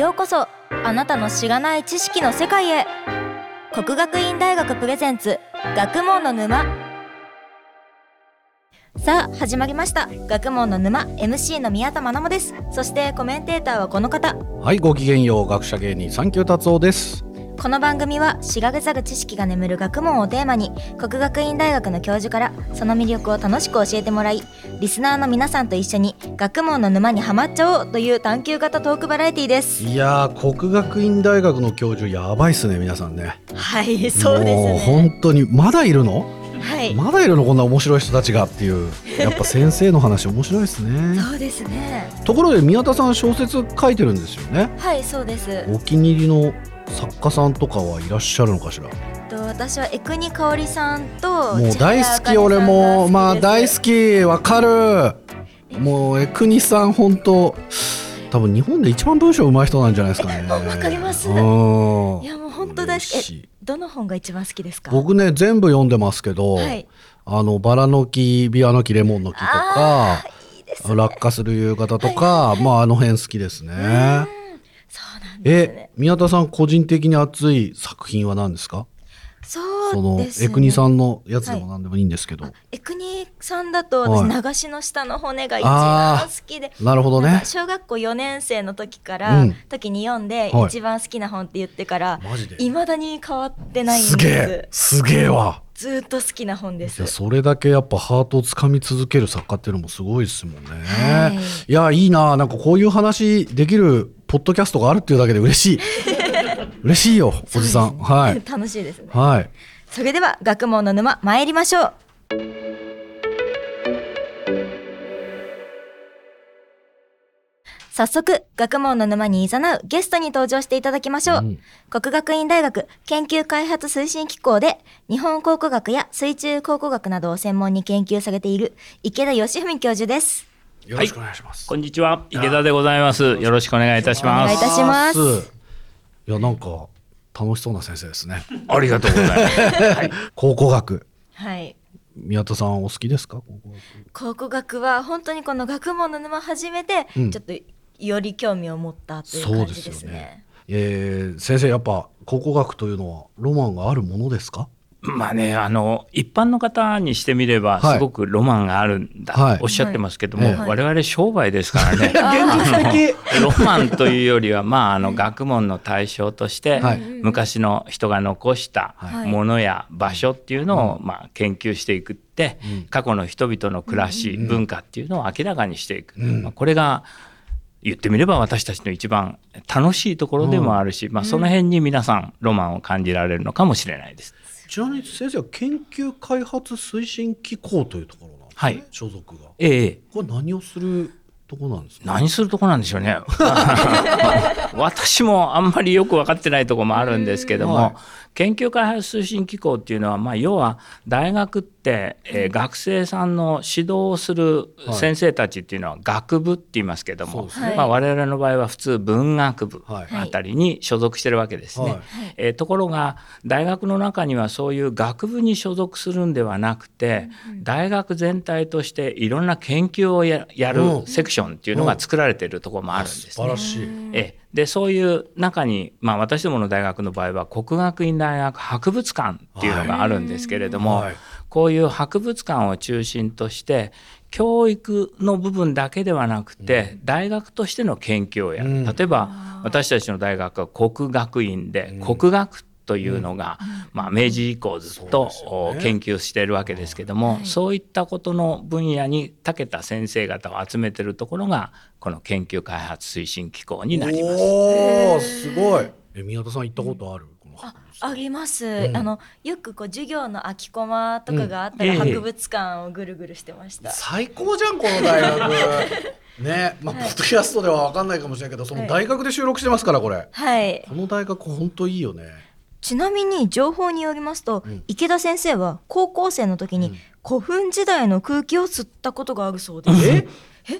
ようこそ。あなたのしがない知識の世界へ。国学院大学プレゼンツ学問の沼。さあ始まりました。学問の沼。MC の宮田真奈です。そしてコメンテーターはこの方。はい、ごきげんよう、学者芸人三級達夫です。この番組は知られざる知識が眠る学問をテーマに国学院大学の教授からその魅力を楽しく教えてもらいリスナーの皆さんと一緒に学問の沼にはまっちゃおうという探求型トークバラエティですいやー、国学院大学の教授やばいっすね、皆さんね。はいそうですもうね本当にまだいるの？はいまだいるの？こんな面白い人たちがっていう。やっぱ先生の話面白いですね。そうですねところで宮田さん小説書いてるんですよね。はいそうですお気に入りの作家さんとかはいらっしゃるのかしら？と私は江国香織さんともう大好き俺も。まあ大好き。わかる。もう江国さん本当多分日本で一番文章上手い人なんじゃないですかね。え わかります。うん。いやもう本当大好きどの本が一番好きですか？僕ね全部読んでますけど、はい。あのバラの木ビワの木レモンの木とかね。落下する夕方とか、まああの辺好きですね。そうなんですねえ宮田さん個人的に熱い作品は何ですか？そそうのですね江国さんのやつでも何でもいいんですけど。江国さんだとはい私流しの下の骨が一番好きで、なるほどね。小学校4年生の時から、うん時に読んではい一番好きな本って言ってからマジで？いまだに変わってないんですすげえすげえわ。ずーっと好きな本でいすやそれだけやっぱハートをつかみ続ける作家っていうのもすごいですもんね。はいい、やいいななんかこういう話できるポッドキャストがあるっていうだけで嬉しい。嬉しいよおじさん。はい。楽しいですね。はい。それでは学問の沼参りましょう。早速学問の沼に誘うゲストに登場していただきましょう、うん。国学院大学研究開発推進機構で日本考古学や水中考古学などを専門に研究されている池田義文教授ですよろしくお願いします。こんにちは、池田でございます。よろしくお願いいたしお願ます。いいたしますいやなんか楽しそうな先生ですね。ありがとうございます。はい、考古学はい宮田さんお好きですか？考古学考古学は本当にこの学問の沼始めて、うんちょっとより興味を持ったというそう感じですよねですね。えー、先生やっぱ考古学というのはロマンがあるものですか？まあね、あの一般の方にしてみれば、はい。すごくロマンがあるんだ、はい。おっしゃってますけども、はい。我々商売ですからね。現実的。あのロマンというよりは、まあ、あの学問の対象として、はい。昔の人が残したはい。ものや場所っていうのを、まあ、研究していくって、うん。過去の人々の暮らし、文化っていうのを明らかにしていく、うん。まあ、これが言ってみれば私たちの一番楽しいところでもあるし、まあ、その辺に皆さんロマンを感じられるのかもしれないです。ちなみに先生は研究開発推進機構というところなんですね。はい所属が。ええこれ何をするところなんですか？何するとこなんでしょうね。私もあんまりよく分かってないところもあるんですけども、はい研究開発推進機構っていうのは、まあ、要は大学って、えー学生さんの指導をする先生たちっていうのは学部って言いますけども、そうですね。まあ、我々の場合は普通文学部はい。あたりに所属してるわけですね。はい。えーところが大学の中にはそういう学部に所属するんではなくて、大学全体としていろんな研究をやるセクションっていうのが作られているところもあるんですね。素晴らしい。ええでそういう中に、まあ、私どもの大学の場合は国学院大学博物館っていうのがあるんですけれども、はい。こういう博物館を中心として教育の部分だけではなくて、大学としての研究をやる、うん。例えば私たちの大学は国学院で、国学というのが、まあ、明治以降ずっと、研究しているわけですけども、そういったことの分野に長けた先生方を集めてるところがこの研究開発推進機構になります。おおすごい。え宮田さん行ったことある？この博物館あります、うん。あのよくこう授業の空きコマとかがあったら博物館をぐるぐるしてました、最高じゃんこの大学。ね、まあ、ポッドキャストでは分かんないかもしれないけど、その大学で収録してますから、これ。はい。この大学本当いいよね。ちなみに情報によりますと、ん。池田先生は高校生の時にうん。古墳時代の空気を吸ったことがあるそうです、え？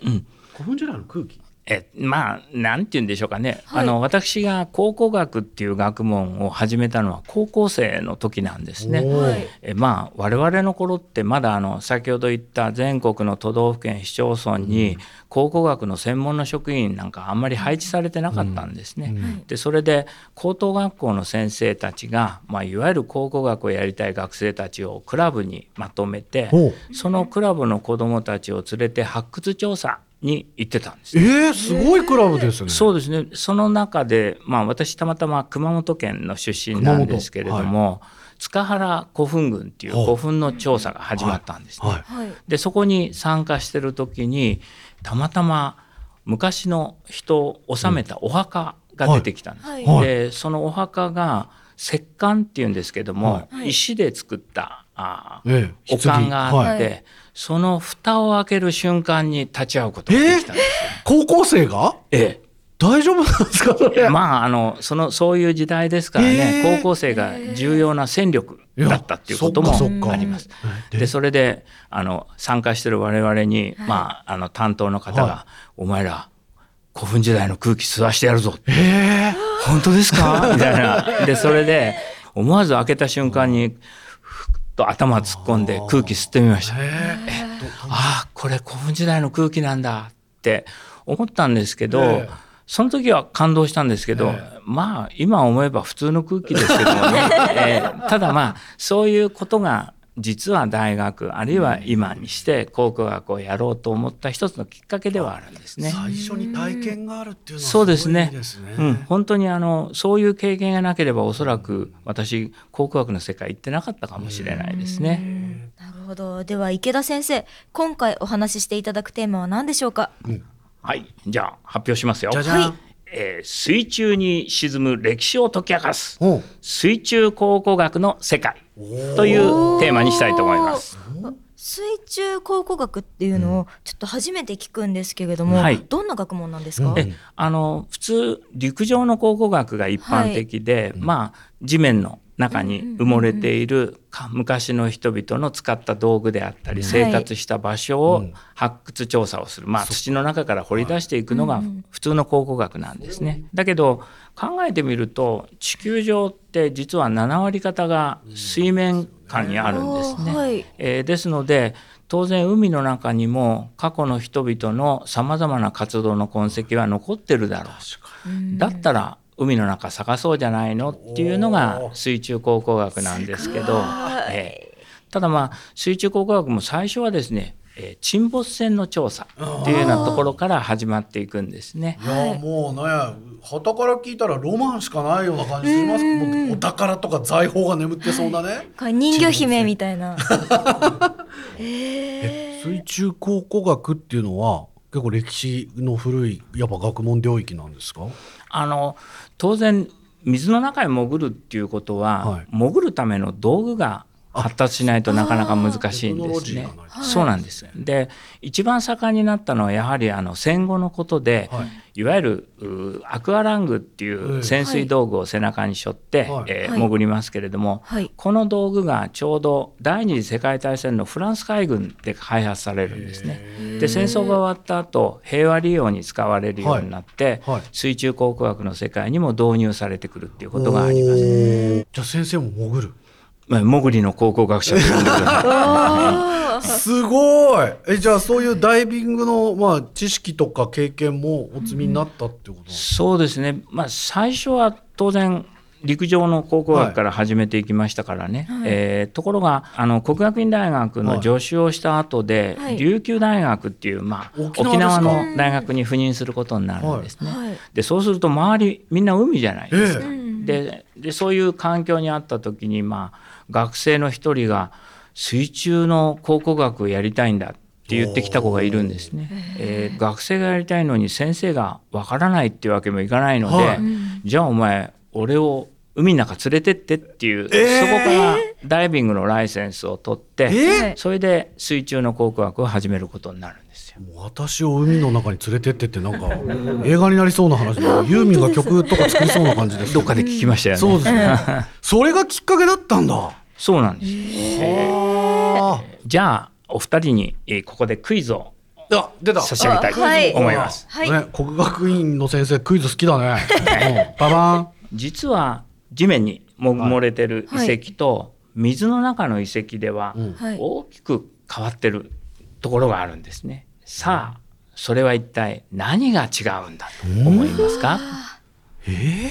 うん。古墳時代の空気？えまあなんて言うんでしょうかね、はい。あの私が考古学っていう学問を始めたのは高校生の時なんですね。えまあ我々の頃ってまだあの先ほど言った全国の都道府県市町村に考古学の専門の職員なんかあんまり配置されてなかったんですね。でそれで高等学校の先生たちが、まあ、いわゆる考古学をやりたい学生たちをクラブにまとめてそのクラブの子どもたちを連れて発掘調査に行ってたんですね。えー、すごいクラブですね。そうですねその中で、まあ、私たまたま熊本県の出身なんですけれども、塚原古墳群っていう古墳の調査が始まったんですね。はい。はいでそこに参加してる時にたまたま昔の人を納めたお墓が出てきたんです。はいはいでそのお墓が石棺っていうんですけども、はい石で作ったあーええお棺があって、はいその蓋を開ける瞬間に立ち会うことができたんですよ。高校生が？ええ。大丈夫なんですかそれ？まああのそのそういう時代ですからね、へー。高校生が重要な戦力だったっていうこともあります。ででそれであの参加してる我々に、はい。まああの担当の方が、はお前ら古墳時代の空気吸わしてやるぞ」ええ本当ですか?」みたいな。でそれで思わず開けた瞬間にと頭突っ込んで空気吸ってみました。えああこれ古墳時代の空気なんだって思ったんですけど、ええ。その時は感動したんですけど、えまあ今思えば普通の空気ですけどもね、えーただまあそういうことが実は大学あるいは今にして考古学をやろうと思った一つのきっかけではあるんですね。最初に体験があるっていうのはそうですね。ごいですね。うん、本当にあのそういう経験がなければおそらく私考古学の世界行ってなかったかもしれないですね。なるほど。では池田先生今回お話ししていただくテーマは何でしょうか？はい、じゃあ発表しますよ。じゃじゃん。はい。えー水中に沈む歴史を解き明かす水中考古学の世界というテーマにしたいと思います。水中考古学っていうのをちょっと初めて聞くんですけれども、はい。どんな学問なんですか、あの普通陸上の考古学が一般的で、まあ地面の中に埋もれているか昔の人々の使った道具であったり、生活した場所を発掘調査をする、まあ土の中から掘り出していくのが普通の考古学なんですね。だけど考えてみると地球上って実は7割方が水面下にあるんですね。はい。えーですので当然海の中にも過去の人々のさまざまな活動の痕跡は残ってるだろう。だったら海の中探そうじゃないのっていうのが水中考古学なんですけど、えーただまあ水中考古学も最初はですね、えー沈没船の調査っていうようなところから始まっていくんですね。いやもうね旗から聞いたらロマンしかないような感じします。もうお宝とか財宝が眠ってそうなね、これ人魚姫みたいな。え水中考古学っていうのは結構歴史の古いやっぱ学問領域なんですか？あの当然水の中へ潜るっていうことは、はい。潜るための道具が発達しないとなかなか難しいんですね。そうなんです。で一番盛んになったのはやはりあの戦後のことで、はい。い、わゆるうアクアラングっていう潜水道具を背中に背負って、はい。はい。えー潜りますけれども、はい。この道具がちょうど第二次世界大戦のフランス海軍で開発されるんですね。で戦争が終わった後平和利用に使われるようになって、はい。はい水中考古学の世界にも導入されてくるっていうことがあります。じゃあ先生も潜るまあ潜りの考古学者。と呼んでください。すごい。えじゃあそういうダイビングの、まあ、知識とか経験もお積みになったってことなんそうですね、まあ、最初は当然陸上の考古学から始めていきましたからね、えーところがあの国学院大学の助手をした後で、はい。琉球大学っていう、まあ、沖沖縄の大学に赴任することになるんですね。はい。でそうすると周りみんな海じゃないですか。ええ。ででそういう環境にあった時に、まあ、学生の一人が水中の考古学をやりたいんだって言ってきた子がいるんですね。えー学生がやりたいのに先生がわからないっていうわけもいかないので、はい。じゃあお前俺を海の中連れてってっていう、えー。そこからダイビングのライセンスを取って、えそれで水中の考古学を始めることになるんですよ。私を海の中に連れてってってなんか 映画になりそうな話でユーミンが曲とか作りそうな感じですど。っかで聞きましたよね。そうですね。それがきっかけだったんだそうなんです。はじゃあお二人に、えーここでクイズをあ出た差し上げたいとはい思います。はいね、国学院の先生クイズ好きだね。うん、ババン。実は地面にも埋もれてる遺跡と水の中の遺跡では大きく変わってるところがあるんですね。さあそれは一体何が違うんだと思いますか、え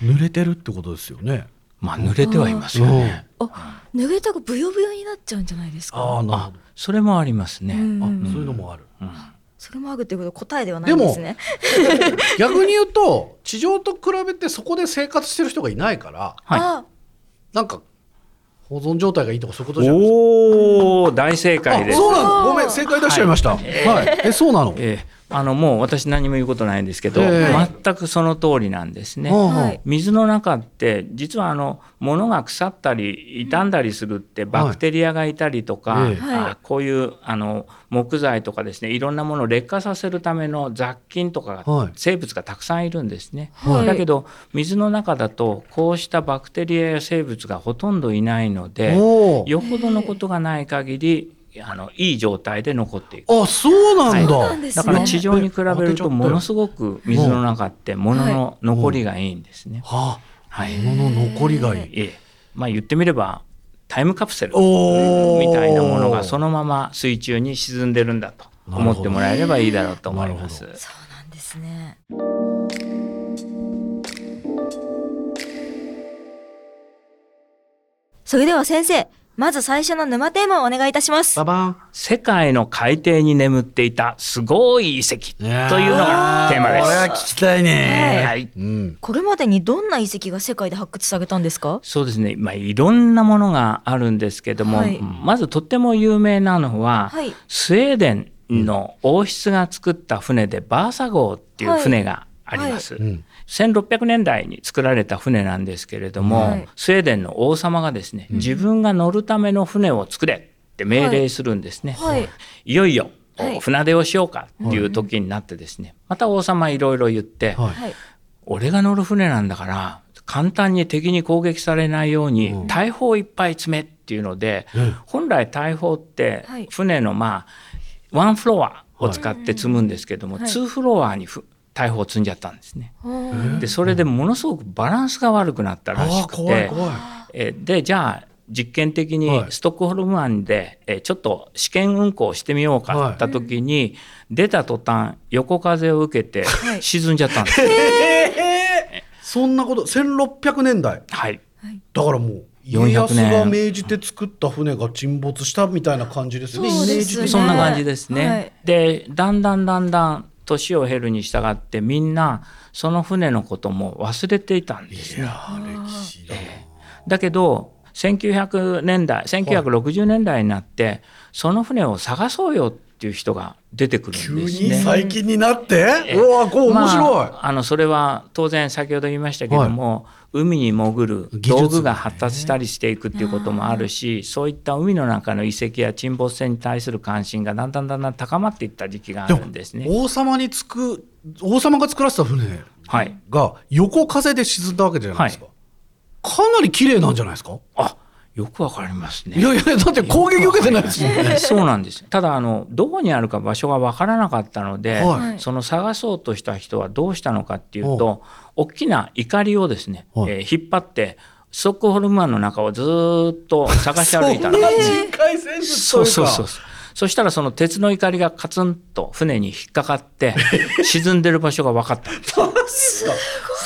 ー、濡れてるってことですよね。まあ濡れてはいますよね。あ脱げたがブヨブヨになっちゃうんじゃないですか？ああ、なるほあそれもありますね。あ、そういうのもある。うんそれもあるってことは答えではないんですね逆に言うと、地上と比べてそこで生活してる人がいないから、はいあなんか保存状態がいいとかそういうことじゃないですか？おお大正解です。あそうなのごめん正解出しちゃいました。はい。えそうなの？ええあのもう私何も言うことないんですけど、ええ。全くその通りなんですね。うんはい。水の中って実はあの物が腐ったり傷んだりするってバクテリアがいたりとか、ええ。あこういうあの木材とかですねいろんなものを劣化させるための雑菌とかが、はい。生物がたくさんいるんですね。はい。だけど水の中だとこうしたバクテリアや生物がほとんどいないのでよほどのことがない限りあのいい状態で残っていく。あ、そうなんだ。そうなんですだから地上に比べるとものすごごく水の中って物の残りがいいんですね。はあ、はい。物の残りがいい。ええ、まあ言ってみればタイムカプセルみたいなものがそのまま水中に沈んでるんだと思ってもらえればいいだろうと思います。そうなんですねそれでは先生まず最初の沼テーマをお願いいたしますババン。世界の海底に眠っていたすごい遺跡というのがテーマでこれはす。聞きたいね。はい。うん。これまでにどんな遺跡が世界で発掘されたんですか？そうですね。まあいろんなものがあるんですけども、はいまずとっても有名なのは、はいスウェーデンの王室が作った船でバーサ号っていう船があります。うん。1600年代に作られた船なんですけれども、はい。スウェーデンの王様がですね、自分が乗るための船を作れって命令するんですね。はい。いよいよ、はい。船出をしようかっていう時になってですね、また王様いろいろ言って、はい。はい。俺が乗る船なんだから簡単に敵に攻撃されないようにうん。大砲いっぱい詰めっていうので、うん。本来大砲ってはい。船のまあワンフロアを使って積むんですけども、はい。ツーフロアにふ大砲を積んじゃったんですね。でそれでものすごくバランスが悪くなったらしくて怖い怖い。えーでじゃあ実験的はいにストックホルム湾で、えーちょっと試験運航してみようかってった時に、出た途端横風を受けてはい沈んじゃったんです。そんなこと、1600年代。はいだからもう、家400康年が命じて作った船が沈没したみたいな感じですよね。イメそうですねそんな感じですね。はいでだんだんだんだん年を経るに従ってみんなその船のことも忘れていたんですね。いや歴史だ。だけど1900年代1960年代になって、その船を探そうよっていう人が出てくる急んですにね。最近になってえうわこう面白い、まあ、あのそれは当然先ほど言いましたけども、海に潜る道具が発達したりしていくっていうこともあるし、そういった海の中の遺跡や沈没船に対する関心がだんだんだんだん高まっていった時期があるんですね。王様につく王様が作らせた船はい、が横風で沈んだわけじゃないですか、かなり綺麗なんじゃないですか？あよくわかりますねい。やいやだって攻撃受けてないですもんねそうなんです。ただあのどこにあるか場所がわからなかったので、はいその探そうとした人はどうしたのかっていうと、大きな怒りをですね、はいえー引っ張ってストックホルム湾の中をずーっと探し歩いたんそん。人海戦術そうというかそうそうそう。そしたらその鉄の怒りがカツンと船に引っかかって 沈んでる場所が分かった。んです。マジですか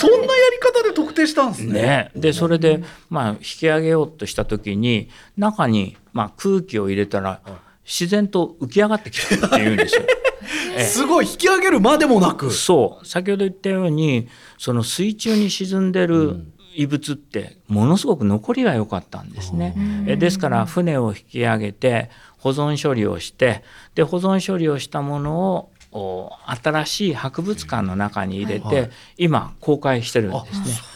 そんなやり方で特定したんですね。ね、でそれで、まあ、引き上げようとした時に中に、まあ、空気を入れたら自然と浮き上がってきたっていうんですよ。ええ。すごい引き上げるまでもなく。そう。先ほど言ったようにその水中に沈んでる遺物ってものすごく残りが良かったんですね。えですから船を引き上げて保存処理をしてで保存処理をしたものをお新しい博物館の中に入れて、はい今公開してるんですね。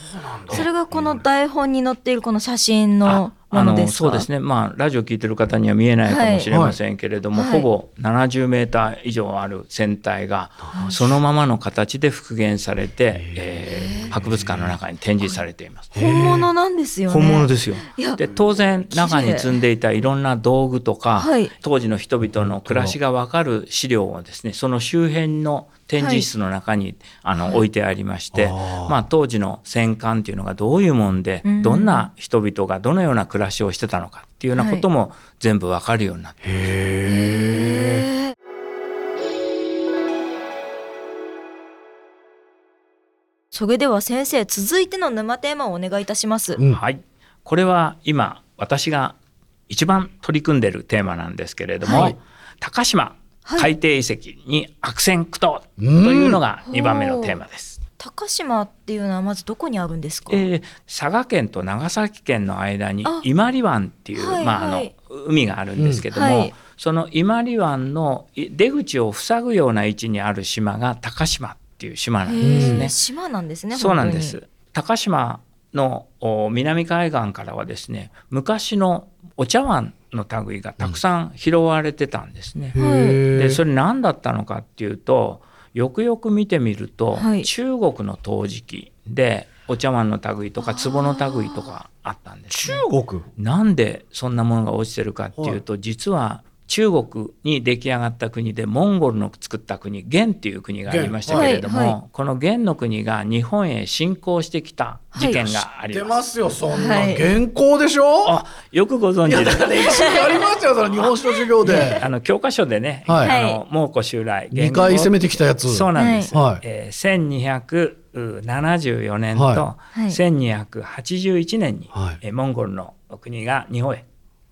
それがこの台本に載っているこの写真のものですか？そうですね、まあ、ラジオ聞いてる方には見えないかもしれませんけれども、はい。ほぼ70メーター以上ある船体がそのままの形で復元されて、えー博物館の中に展示されています。本物なんですよね。本物ですよ。で当然中に積んでいたいろんな道具とか、はい。当時の人々の暮らしが分かる資料をですねその周辺の展示室の中に、あの置いてありまして、あー。まあ、当時の戦艦っていうのがどういうもんで、うん。どんな人々がどのような暮らしをしてたのかっていうようなことも全部分かるようになって、へえ。それでは先生続いての沼テーマをお願いいたします、うん。はい、これは今私が一番取り組んでるテーマなんですけれども、はい。高島はい海底遺跡に悪戦苦闘というのが2番目のテーマです。高島っていうのはまずどこにあるんですか、えー佐賀県と長崎県の間にあ伊万里湾っていう、はいまあ、あのはい海があるんですけども、うんはいその伊万里湾のい出口を塞ぐような位置にある島が高島っていう島なんですね。島なんですねそうなんです。高島のお南海岸からはですね昔のお茶碗の類がたくさん拾われてたんですね。へえ。でそれ何だったのかっていうとよくよく見てみると、はい中国の陶磁器でお茶碗の類とか壺の類とかあったんです、ね。中国？なんでそんなものが落ちてるかっていうと、実は中国に出来上がった国でモンゴルの作った国元っていう国がありましたけれども、元はいはこの元の国が日本へ侵攻してきた事件があり出ます。ますよ、そんなはい原稿でしょあよくご存知でいやだから歴史にありましたよ、その日本史の授業で。あの教科書でね、はいあの蒙古襲来二回攻めてきたやつ。そうなんです。はいえー1274年とはいはい1281年に、はモンゴルの国が日本へはい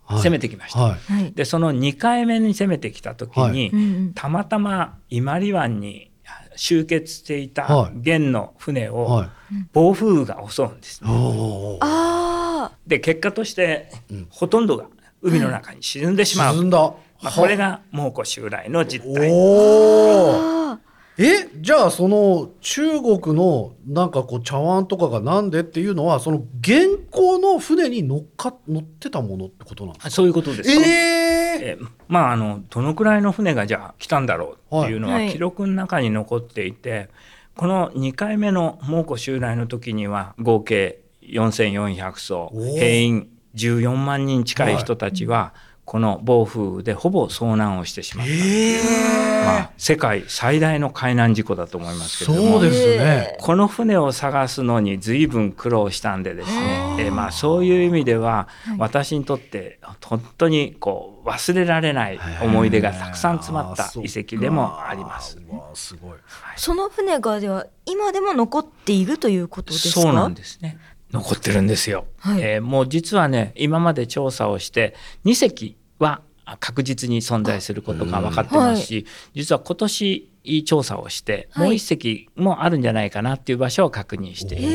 攻めてきました。はい。はい。でその2回目に攻めてきた時に、はい。うんうんたまたま伊万里湾に集結していたはい。元の船をはい。暴風雨が襲うんですね、おー。あで結果として、うん。ほとんどが海の中に沈んでしまう、沈んだ。まあ、これが蒙古襲来の実態。おお。あえじゃあその中国のなんかこう茶碗とかがなんでっていうのはその現行の船に乗っか乗ってたものってことなんですか？あそういうことです。えええーまああのどのくらいの船がじゃあ来たんだろうっていうのははい。記録の中に残っていて、この2回目の蒙古襲来の時には合計4400艘兵員14万人近い人たちはこの暴風雨でほぼ遭難をしてしまった、え。まあ、世界最大の海難事故だと思いますけれども。そうですね。この船を探すのに随分苦労したんでですね、え。ーまあ、そういう意味でははい。私にとって本当にこう忘れられない思い出がたくさん詰まった遺跡でもあります。うわすごい。その船がでは今でも残っているということですか？そうなんですね残ってるんですよ、はい。えーもう実はね今まで調査をして2隻は確実に存在することが分かってますし、実は今年調査をして、はい。もう一隻もあるんじゃないかなっていう場所を確認していま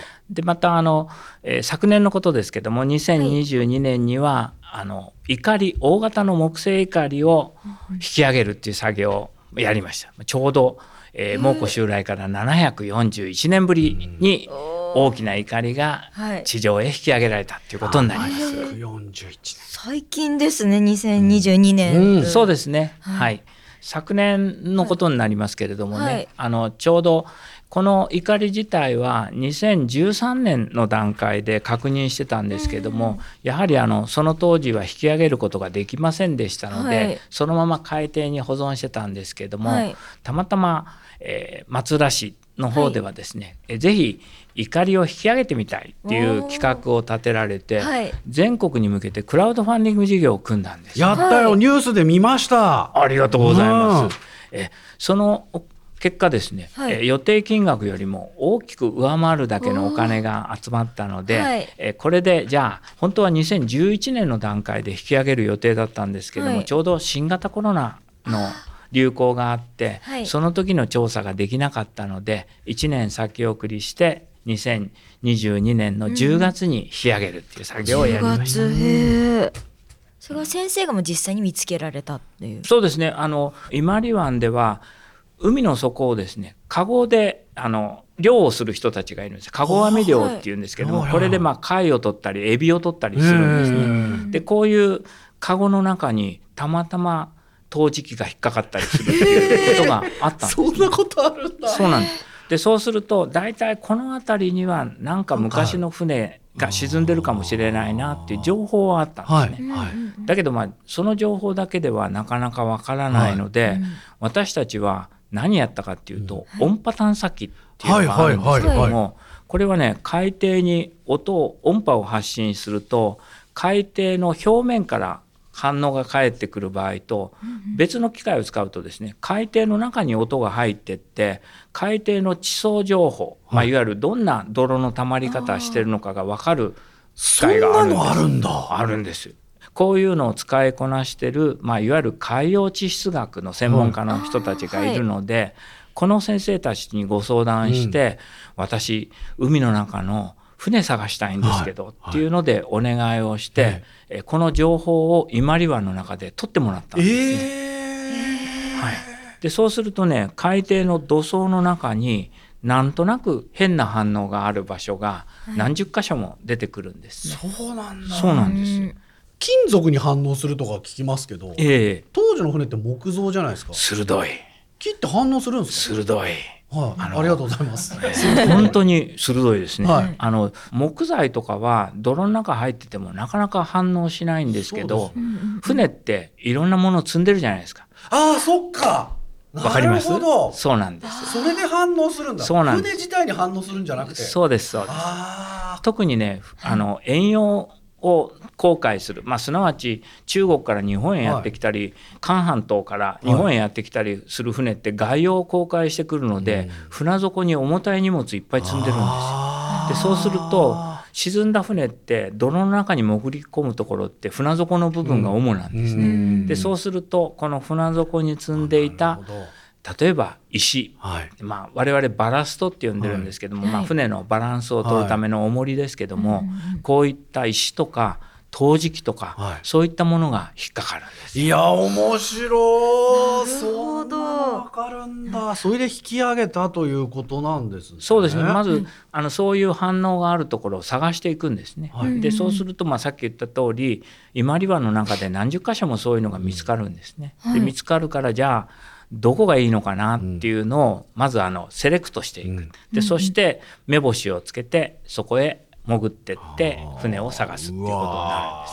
す。でまたあの、えー昨年のことですけども2022年には、あの怒り大型の木製怒りを引き上げるっていう作業をやりました。ちょうど、えー蒙古襲来から741年ぶりに大きな怒りがはい。地上へ引き上げられたっていうことになります。141最近ですね2022年、うん。そうですね、はい。はい。昨年のことになりますけれどもね、はい。あのちょうどこの怒り自体は2013年の段階で確認してたんですけども、やはりあのその当時は引き上げることができませんでしたので、はい。そのまま海底に保存してたんですけども、はい。たまたま、えー松浦市の方ではですね、えぜひ怒りを引き上げてみたいっていう企画を立てられて、はい。全国に向けてクラウドファンディング事業を組んだんです。よやったよ、はい。ニュースで見ました。ありがとうございます。うん。えその結果ですね、はい。え予定金額よりも大きく上回るだけのお金が集まったので、はい。えこれでじゃあ本当は2011年の段階で引き上げる予定だったんですけども、はい。ちょうど新型コロナの流行があって、はい。その時の調査ができなかったので1年先送りして2022年の10月に引き上げるっていう作業をやりました。10月へえそれは先生がもう実際に見つけられたっていう。そうですね。あの伊万里湾では海の底をですねカゴであの漁をする人たちがいるんです。カゴ網漁っていうんですけども、はい。これでまあ貝を取ったりエビを取ったりするんですね。ねでこういうカゴの中にたまたま陶磁器が引っかかったりするっていうことがあったんです、ね。そんなことあるんだ。そうなんです。でそうすると大体この辺りにはなんか昔の船が沈んでるかもしれないなっていう情報はあったんですね。はい。はいだけどまあその情報だけではなかなかわからないので、私たちは何やったかっていうと、音波探査機っていうのがあるんですけどはいはいもこれはね海底に音を音波を発信すると海底の表面から反応が返ってくる場合と別の機械を使うとですね海底の中に音が入ってって海底の地層情報、まあ、いわゆるどんな泥の溜まり方してるのかが分かる機械があなるんです。のあるんだ。あるんです。よ。こういうのを使いこなしてる、まあ、いわゆる海洋地質学の専門家の人たちがいるので、この先生たちにご相談して、私海の中の船探したいんですけど、はい。っていうのでお願いをして、ええこの情報を伊万里湾の中で取ってもらったんですね。えはい、でそうするとね海底の土層の中になんとなく変な反応がある場所が何十箇所も出てくるんですね。そうなんだ。そうなんですよ。金属に反応するとか聞きますけどええ。当時の船って木造じゃないですか。鋭い。木って反応するんですか？鋭いはい。ありがとうございます。本当に鋭いですね、はい。あの木材とかは泥の中入っててもなかなか反応しないんですけどそう船っていろんなものを積んでるじゃないですか。ああそっか。わかります？そうなんです。それで反応するんだ。そうなんです。船自体に反応するんじゃなくて。そうですそうです。あ特にねあの遠洋を航海する、まあ、すなわち中国から日本へやってきたり、韓半島から日本へやってきたりする船って外洋を航海してくるので、船底に重たい荷物いっぱい積んでるんですよ。あでそうすると沈んだ船って泥の中に潜り込むところって船底の部分が主なんですね。でそうするとこの船底に積んでいた例えば石。はい。まあ、我々バラストって呼んでるんですけども、まあ、船のバランスを取るための重りですけども、こういった石とか陶磁器とか、はい。そういったものが引っかかるんです。いや面白い。なるほど。そんなのわかるんだ。それで引き上げたということなんですね。そうですね。まず、あのそういう反応があるところを探していくんですね。はい。でそうすると、まあ、さっき言った通り伊万里湾の中で何十箇所もそういうのが見つかるんですね。で見つかるからじゃあどこがいいのかなっていうのをまずあのセレクトしていく。うん。でそして目星をつけてそこへ潜ってって船を探すっていうことにな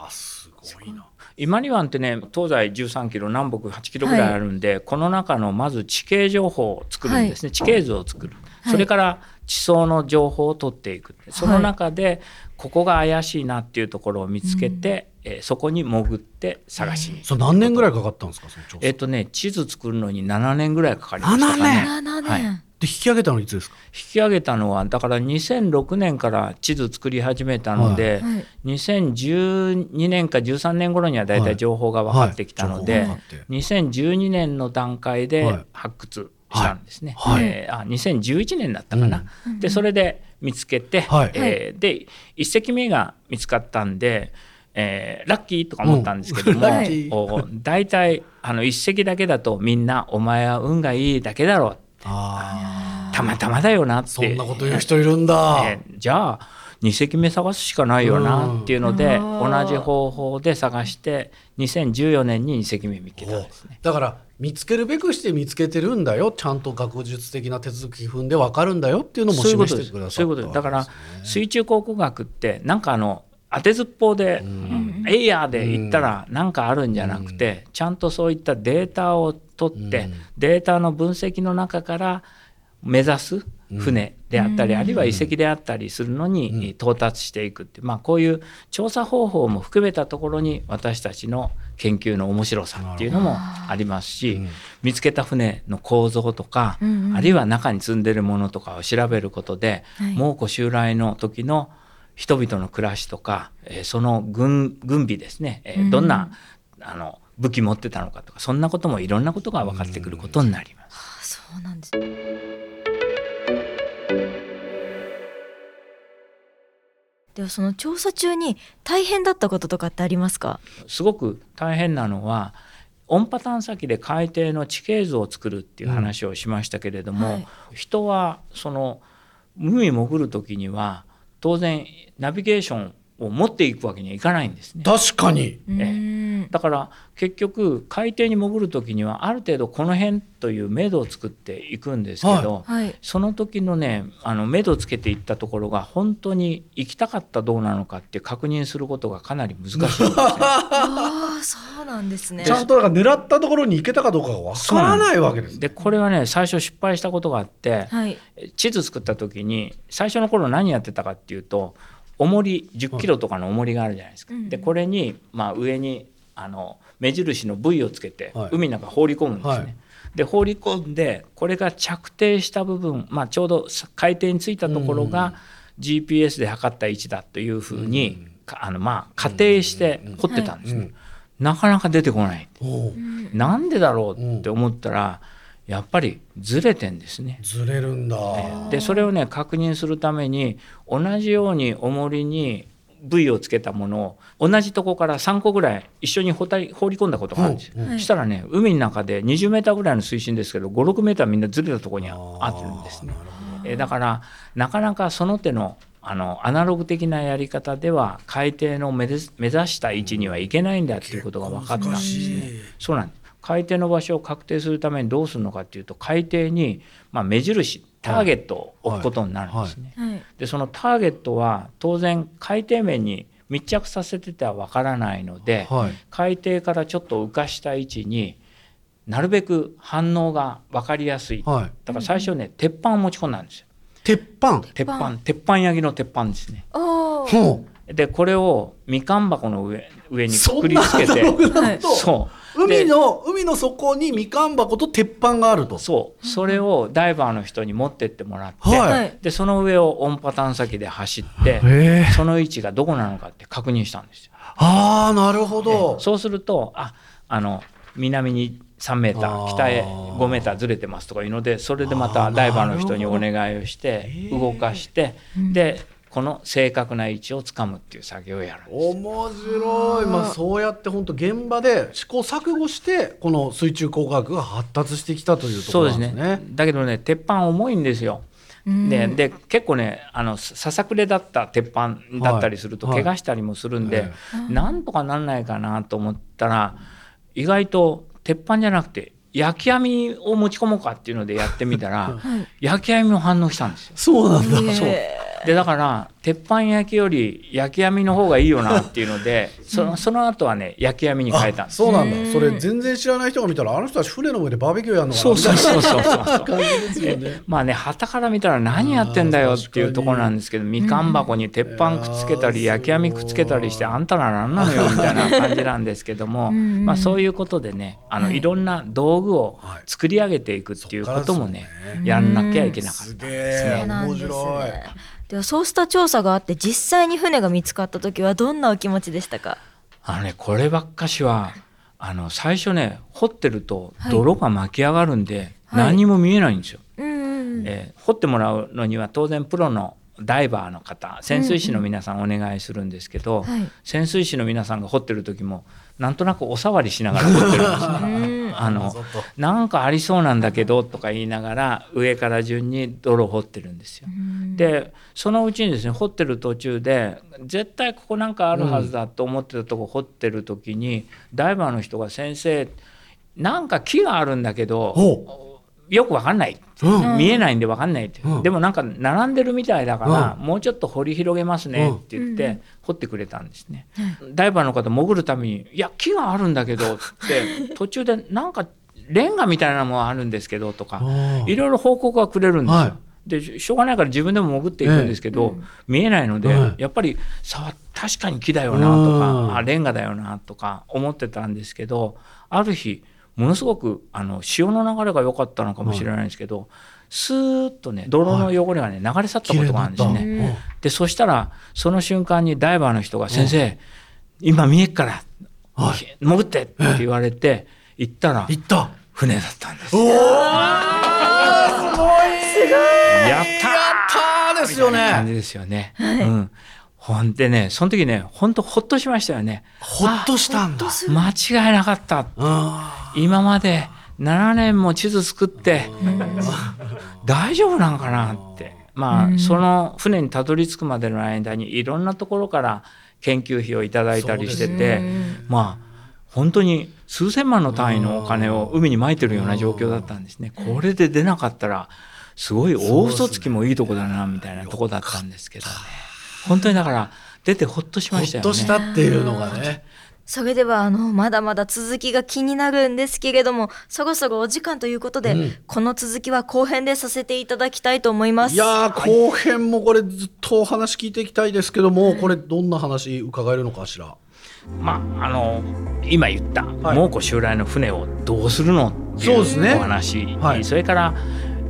るんですけど。すごいな。伊万里湾ってね東西13キロ南北8キロぐらいあるんで、この中のまず地形情報を作るんですね、地形図を作る、それから地層の情報を取っていく。その中でここが怪しいなっていうところを見つけて、えーそこに潜って探しにそれ何年ぐらいかかったんですか？その調査。えっ、とね地図作るのに7年ぐらいかかりましたかね。7 7年、はい。で引き上げたのいつですか？引き上げたのはだから2006年から地図作り始めたので、はい。2012年か13年頃にはだいたい。情報が分かってきたので、はい。情報が分かって。2012年の段階はい。で発掘したんですね。はい。えーあ2011年だったかな。でそれで見つけて、はい。えーで1隻目が見つかったんで。えーラッキーとか思ったんですけども、うん大体あの一隻だけだとみんな「お前は運がいいだけだろう」あたまたまだよなって。そんなこと言う人いるんだ、えーじゃあ2隻目探すしかないよなっていうので、うん同じ方法で探して2014年に2隻目見つけたんですね。だから見つけるべくして見つけてるんだよ。ちゃんと学術的な手続き踏んで分かるんだよっていうのもそういうことです。示してくださったそういうことです。だから水中考古学ってなんかあの当てずっぽうで、エイヤーで言ったらなんかあるんじゃなくて、ちゃんとそういったデータを取って、うん。データの分析の中から目指す船であったり、あるいは遺跡であったりするのに到達していくっていう、まあ、こういう調査方法も含めたところに私たちの研究の面白さっていうのもありますし、見つけた船の構造とか、あるいは中に積んでるものとかを調べることで、はい。蒙古襲来の時の人々の暮らしとか、えーその軍軍備ですね、えどんなあの武器持ってたのかとかそんなこともいろんなことが分かってくることになります。そうなんですではその調査中に大変だったこととかってありますか？すごく大変なのは音波探査機で海底の地形図を作るっていう話をしましたけれども、うんはい。人はその海潜る時には当然ナビゲーションを持っていくわけにはいかないんですね。確かに。うーん。だから結局海底に潜る時にはある程度この辺という目処を作っていくんですけど、はい。その時のねあの目処つけていったところが本当に行きたかったどうなのかって確認することがかなり難しいんですね。ああそうなんですね。ちゃんとだから狙ったところに行けたかどうかがわからないわけです。でこれはね最初失敗したことがあってはい。地図作った時に最初の頃何やってたかっていうと重り10キロとかの重りがあるじゃないですか。うん。でこれに、まあ、上にあの目印の V をつけてはい。海の中放り込むんですね。はい。で放り込んでこれが着底した部分、まあ、ちょうど海底についたところが GPS で測った位置だというふうに、かあのまあ仮定して掘ってたんですね。うん。なかなか出てこない。なんでだろうって思ったら、やっぱりずれてんですね。ずれるんだでそれをね確認するために同じように重りに V をつけたものを同じとこから3個ぐらい一緒に放り放り込んだことがあるんですよ。うんうんしたらね海の中で20メーターぐらいの水深ですけど56メーターみんなずれたところにあってるんですね。えーだからなかなかその手のあのアナログ的なやり方では海底の目指目指した位置にはいけないんだっていうことが分かったんですね。そうなんです海底の場所を確定するためにどうするのかっていうと海底に、まあ、目印ターゲットを置くことになるんですね。はい。でそのターゲットは当然海底面に密着させててはわからないので、はい。海底からちょっと浮かした位置になるべく反応が分かりやすい、はい。だから最初ね鉄板を持ち込んだんですよ。鉄板？鉄板。鉄板焼きの鉄板ですね。でこれをみかん箱の上上うにくくりつけてアナログなこと。そう海の海の底にみかん箱と鉄板があると。そう。それをダイバーの人に持ってってもらって、はい。はい。でその上を音波探査機で走ってその位置がどこなのかって確認したんですよ。ああなるほど。そうするとああの南に3メータあー。ー北へ5メーターずれてますとかいうのでそれでまたダイバーの人にお願いをして動かしてでこの正確な位置をつかむっていう作業をやるんです。面白い、まあ、そうやって本当現場で試行錯誤してこの水中工学が発達してきたというとこそうですろなんですね。ねだけどね鉄板重いんですよ。でで結構ねあのささくれだった鉄板だったりするとはい怪我したりもするんで、えなんとかなんないかなと思ったら意外と鉄板じゃなくて焼き網を持ち込もうかっていうのでやってみたらはい焼き網も反応したんですよ。そうなんだ。そうでだから鉄板焼きより焼き網の方がいいよなっていうのでそのその後はね焼き網に変えた。んですそうなんだ。うん。それ全然知らない人が見たらあの人たち船の上でバーベキューやるのかなそうそうそうそうそう。みたいな感じですよね。まあね旗から見たら何やってんだよっていうところなんですけどみかん箱に鉄板くっつけたりうん焼き網くっつけたりしてあんたら何なのよみたいな感じなんですけども うん。まあそういうことでねあのはいいろんな道具をはい。作り上げていくっていうこともねそっからですやんなきゃいけなかったんですえね。面白い。ではそうした調査があって実際に船が見つかった時はどんなお気持ちでしたか？あのねこればっかしはあの最初ね掘ってるとはい。泥が巻き上がるんではい。何にも見えないんですよ。うんうんえー掘ってもらうのには当然プロのダイバーの方潜水士の皆さんお願いするんですけど、はい。潜水士の皆さんが掘ってる時もなんとなくお触りしながら掘ってるんですね。うんあのなんかありそうなんだけどとか言いながら上から順に泥を掘ってるんですよ。でそのうちにですね掘ってる途中で絶対ここなんかあるはずだと思ってたとこ掘ってる時に、ダイバーの人が「先生なんか木があるんだけどほよくわかんない」うん。見えないんでわかんないって、う。ん。でもなんか並んでるみたいだから、うもうちょっと掘り広げますねって言って、うん掘ってくれたんですね。ダイバーの方潜るために「いや木があるんだけど」って途中でなんかレンガみたいなものあるんですけどとかあいろいろ報告はくれるんですよ。はでしょうがないから自分でも潜っていくんですけど、見えないので、はいやっぱりさ確かに木だよなとうん。かあレンガだよなとか思ってたんですけどある日ものすごくあの潮の流れが良かったのかもしれないんですけど、スーッとね泥の汚れがね流れ去ったことがあるんですね。でそしたらその瞬間にダイバーの人が「先生今見えっからは潜って」って言われて行ったらた。行った。船だったんです。おお。すごい。やったーやったーですよね。感じですよね。うん。ほんでね、その時ね、本当ほっとしましたよね。ほっとしたんだ。間違いなかった。あ今まで7年も地図作って大丈夫なんかなってまあ、うんその船にたどり着くまでの間にいろんなところから研究費をいただいたりしてて、うんまあ本当に数千万の単位のお金を海に撒いてるような状況だったんですね。これで出なかったらすごい大嘘つきもいいとこだなみたいなとこだったんですけどね。本当にだから出てほっとしほっましたよね。としたっていうのがね。それではあのまだまだ続きが気になるんですけれどもそろそろお時間ということで、うん。この続きは後編でさせていただきたいと思います。いやー後編もこれずっとお話聞いていきたいですけどもこれどんな話伺えるのかしら？まああの今言ったはい。蒙古襲来の船をどうするのっていうそうですね。お話、はい。それから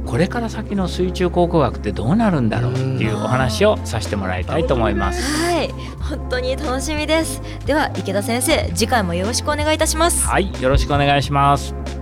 これから先の水中考古学ってどうなるんだろうっていうお話をさせてもらいたいと思います。はい本当に楽しみですでは池田先生次回もよろしくお願いいたしますはい、よろしくお願いします。